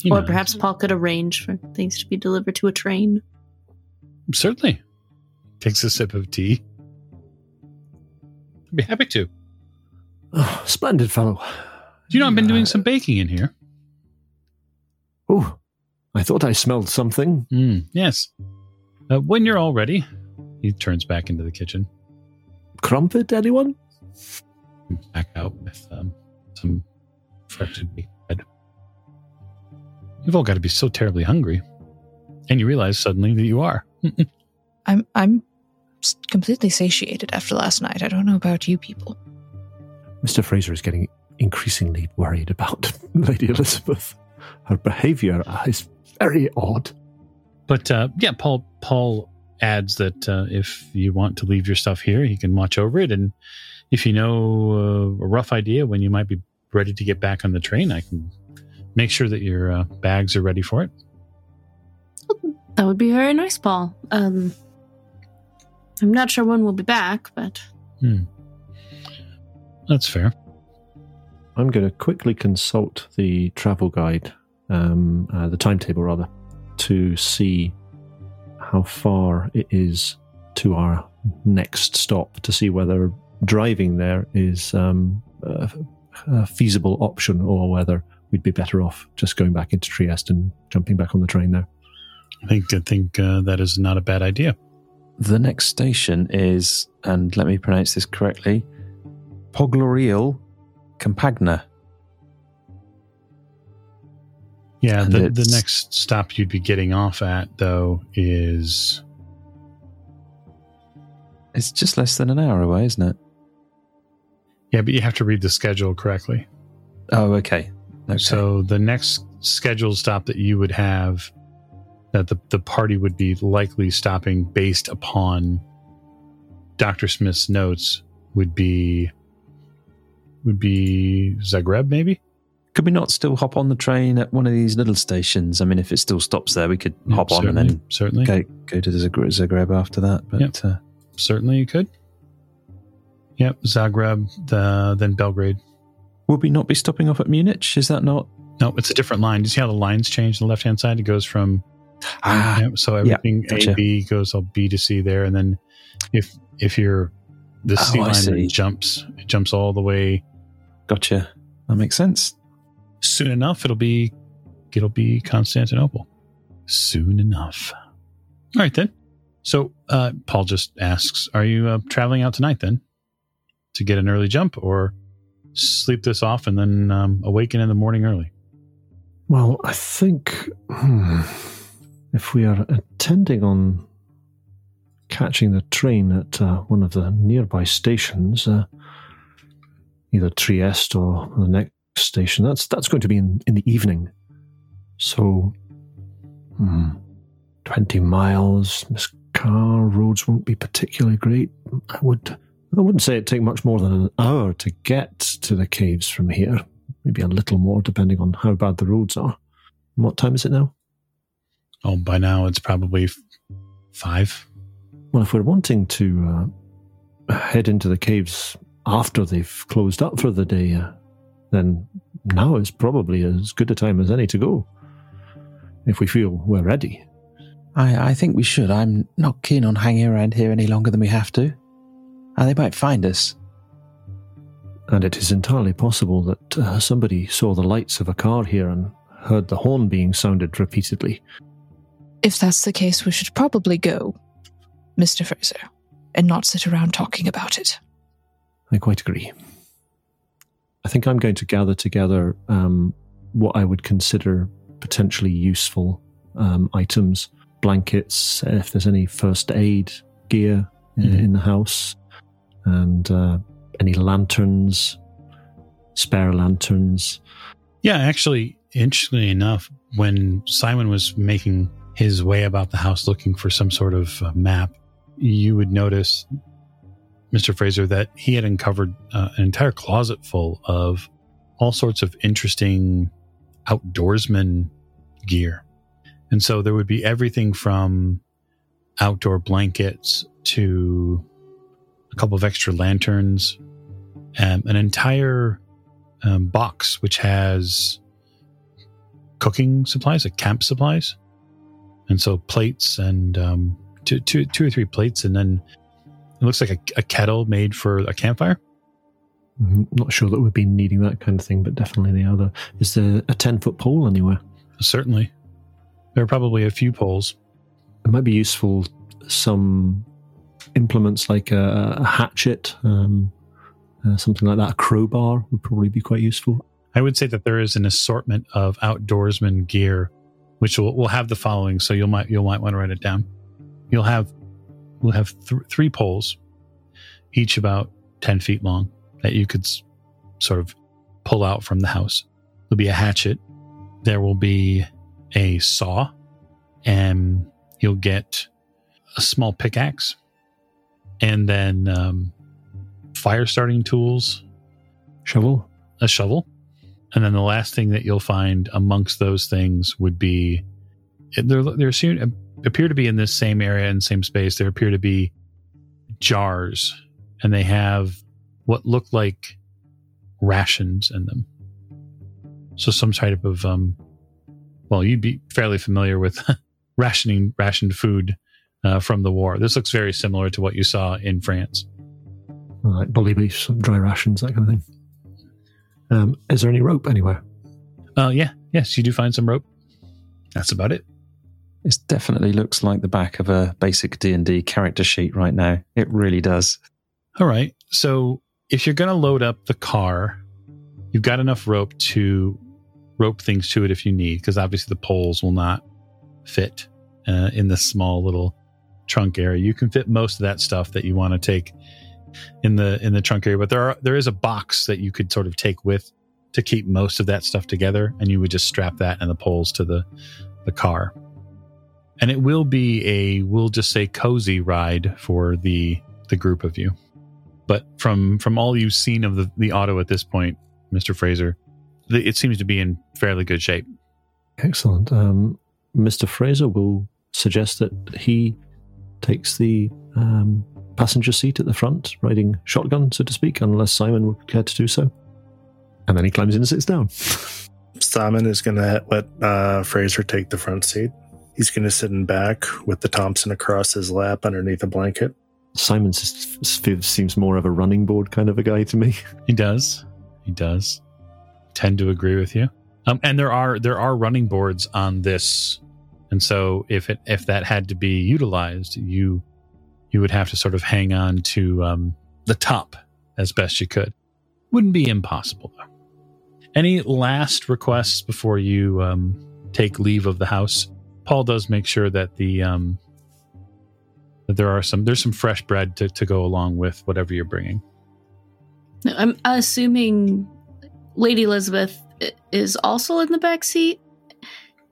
You or know, perhaps Paul could arrange for things to be delivered to a train. Certainly. Takes a sip of tea. I'd be happy to. Oh, splendid fellow. Do you know I've been doing Uh, some baking in here? Oh, I thought I smelled something. Mm, yes. Uh, when you're all ready, he turns back into the kitchen. Crumpet, anyone? Back out with um, some freshly baked bread. You've all got to be so terribly hungry. And you realize suddenly that you are. I'm I'm completely satiated after last night. I don't know about you people. Mr. Fraser is getting increasingly worried about Lady Elizabeth. Her behavior is very odd. But uh, yeah, Paul Paul adds that uh, if you want to leave your stuff here, he can watch over it, and if you know uh, a rough idea when you might be ready to get back on the train, I can make sure that your uh, bags are ready for it. That would be very nice, Paul. Um, I'm not sure when we'll be back, but That's fair. I'm going to quickly consult the travel guide, um, uh, the timetable rather, to see how far it is to our next stop, to see whether driving there is um, a, a feasible option or whether we'd be better off just going back into Trieste and jumping back on the train there. I think I think uh, that is not a bad idea. The next station is, and let me pronounce this correctly, Poggioreale Campagna. Yeah, And the, the next stop you'd be getting off at though is It's just less than an hour away, isn't it? yeah, but you have to read the schedule correctly. Oh, okay. Okay. So the next scheduled stop that you would have that the, the party would be likely stopping based upon Dr. Smith's notes would be would be Zagreb maybe? could we not still hop on the train at one of these little stations? I mean, if it still stops there, we could Yeah, hop on and then certainly go go to the Zagreb after that. But Yep. uh, certainly you could. Yep, Zagreb, the, then Belgrade. Would we not be stopping off at Munich? Is that not? No, it's a different line. Do you see how the lines change on the left hand side? It goes from Ah, so everything gotcha. A B goes all B to C there, and then if if you're the Oh, line jumps, it jumps all the way. gotcha. That makes sense. Soon enough, it'll be it'll be Constantinople. Soon enough. All right then. So uh, Paul just asks, "Are you uh, traveling out tonight then to get an early jump, or sleep this off and then um, awaken in the morning early?" Well, I think hmm, if we are intending on catching the train at uh, one of the nearby stations, uh, either Trieste or the next station. That's that's going to be in, in the evening. So, hmm, 20 miles. This car roads won't be particularly great. I would I wouldn't say it'd take much more than an hour to get to the caves from here. Maybe a little more, depending on how bad the roads are. What time is it now? Oh, by now it's probably f- five. Well, if we're wanting to uh, head into the caves after they've closed up for the day, uh, then now is probably as good a time as any to go. If we feel we're ready. I, I think we should. I'm not keen on hanging around here any longer than we have to. Uh, they might find us. And it is entirely possible that uh, somebody saw the lights of a car here and heard the horn being sounded repeatedly. If that's the case, we should probably go, Mr. Fraser, and not sit around talking about it. I quite agree. I think I'm going to gather together um, what I would consider potentially useful um, items, blankets, if there's any first aid gear uh, Mhm. in the house, and uh, any lanterns, spare lanterns. Yeah, actually, interestingly enough, when Simon was making his way about the house looking for some sort of uh, map, you would notice, Mr. Fraser, that he had uncovered uh, an entire closet full of all sorts of interesting outdoorsman gear. And so there would be everything from outdoor blankets to a couple of extra lanterns, um, an entire um, box which has cooking supplies, like camp supplies, and so plates and um, two, two, two or three plates, and then it looks like a, a kettle made for a campfire. I'm not sure that we'd be needing that kind of thing, but definitely the other. Is there a 10 foot pole anywhere? Certainly, there are probably a few poles. It might be useful some implements like a, a hatchet, um, uh, something like that. A crowbar would probably be quite useful. I would say that there is an assortment of outdoorsman gear, which will, will have the following. So you'll might you'll might want to write it down. You'll have we'll have th- three poles, each about ten feet long, that you could s- sort of pull out from the house. There'll be a hatchet. There will be a saw, and you'll get a small pickaxe, and then um, fire starting tools, Shovel? a shovel. And then the last thing that you'll find amongst those things would be there. There seem appear to be in this same area and same space. There appear to be jars, and they have what look like rations in them. So some type of um, well, you'd be fairly familiar with rationing rationed food uh, from the war. This looks very similar to what you saw in France. Like bully beef, dry rations, that kind of thing. Um, is there any rope anywhere? Uh, yeah, yes, you do find some rope. That's about it. This definitely looks like the back of a basic D&D character sheet right now. It really does. All right. So if you're going to load up the car, you've got enough rope to rope things to it if you need, because obviously the poles will not fit uh, in this small little trunk area. You can fit most of that stuff that you want to take in the in the trunk area, but there are there is a box that you could sort of take with to keep most of that stuff together, and you would just strap that and the poles to the the car. And it will be a we'll just say cozy ride for the the group of you but from from all you've seen of the, the auto at this point, Mr. Fraser, the, it seems to be in fairly good shape. Excellent. Um, Mr. Fraser will suggest that he takes the um, passenger seat at the front, riding shotgun, so to speak, unless Simon would care to do so. And then he climbs in and sits down. Simon is going to let uh, Fraser take the front seat. He's going to sit in back with the Thompson across his lap underneath a blanket. Simon s- s- seems more of a running board kind of a guy to me. He does, he does tend to agree with you. Um, and there are there are running boards on this, and so if it if that had to be utilized, you you would have to sort of hang on to um, the top as best you could. Wouldn't be impossible though. Any last requests before you um, take leave of the house? Paul does make sure that the um, But there are some there's some fresh bread to, to go along with whatever you're bringing. I'm assuming Lady Elizabeth is also in the back seat.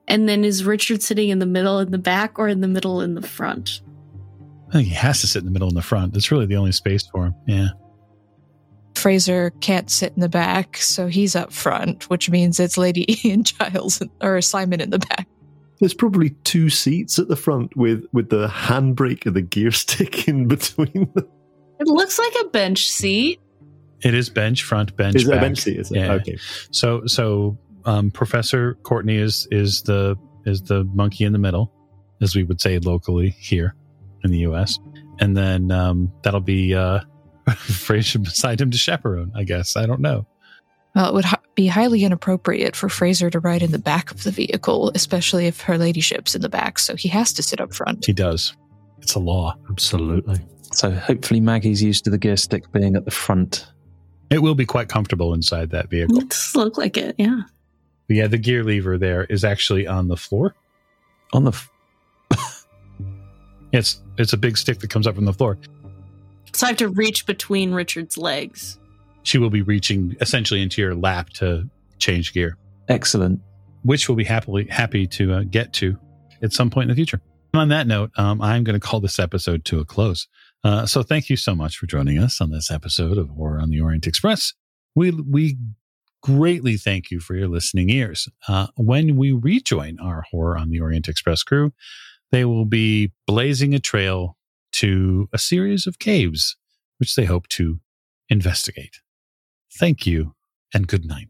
And then is Richard sitting in the middle in the back or in the middle in the front? I think he has to sit in the middle in the front. That's really the only space for him. Yeah. Fraser can't sit in the back, so he's up front, which means it's Lady Ian Giles or Simon in the back. There's probably two seats at the front with with the handbrake and the gear stick in between. them. It looks like a bench seat. It is bench front, bench Is it a bench seat? Is it? Yeah. Okay. So so um, Professor Courtney is is the is the monkey in the middle, as we would say locally here in the U.S. And then um, that'll be uh, Fraser beside him to chaperone. I guess I don't know. Well, it would hi- be highly inappropriate for Fraser to ride in the back of the vehicle, especially if her ladyship's in the back, so he has to sit up front. He does. It's a law. Absolutely. So hopefully Maggie's used to the gear stick being at the front. It will be quite comfortable inside that vehicle. It does look like it, yeah. But yeah, the gear lever there is actually on the floor. On the f- It's it's a big stick that comes up from the floor. So I have to reach between Richard's legs. She will be reaching essentially into your lap to change gear. excellent. which we'll be happily happy to uh, get to at some point in the future. And on that note, um, I'm going to call this episode to a close. Uh, so thank you so much for joining us on this episode of Horror on the Orient Express. We we greatly thank you for your listening ears. Uh, when we rejoin our Horror on the Orient Express crew, they will be blazing a trail to a series of caves, which they hope to investigate. Thank you and good night.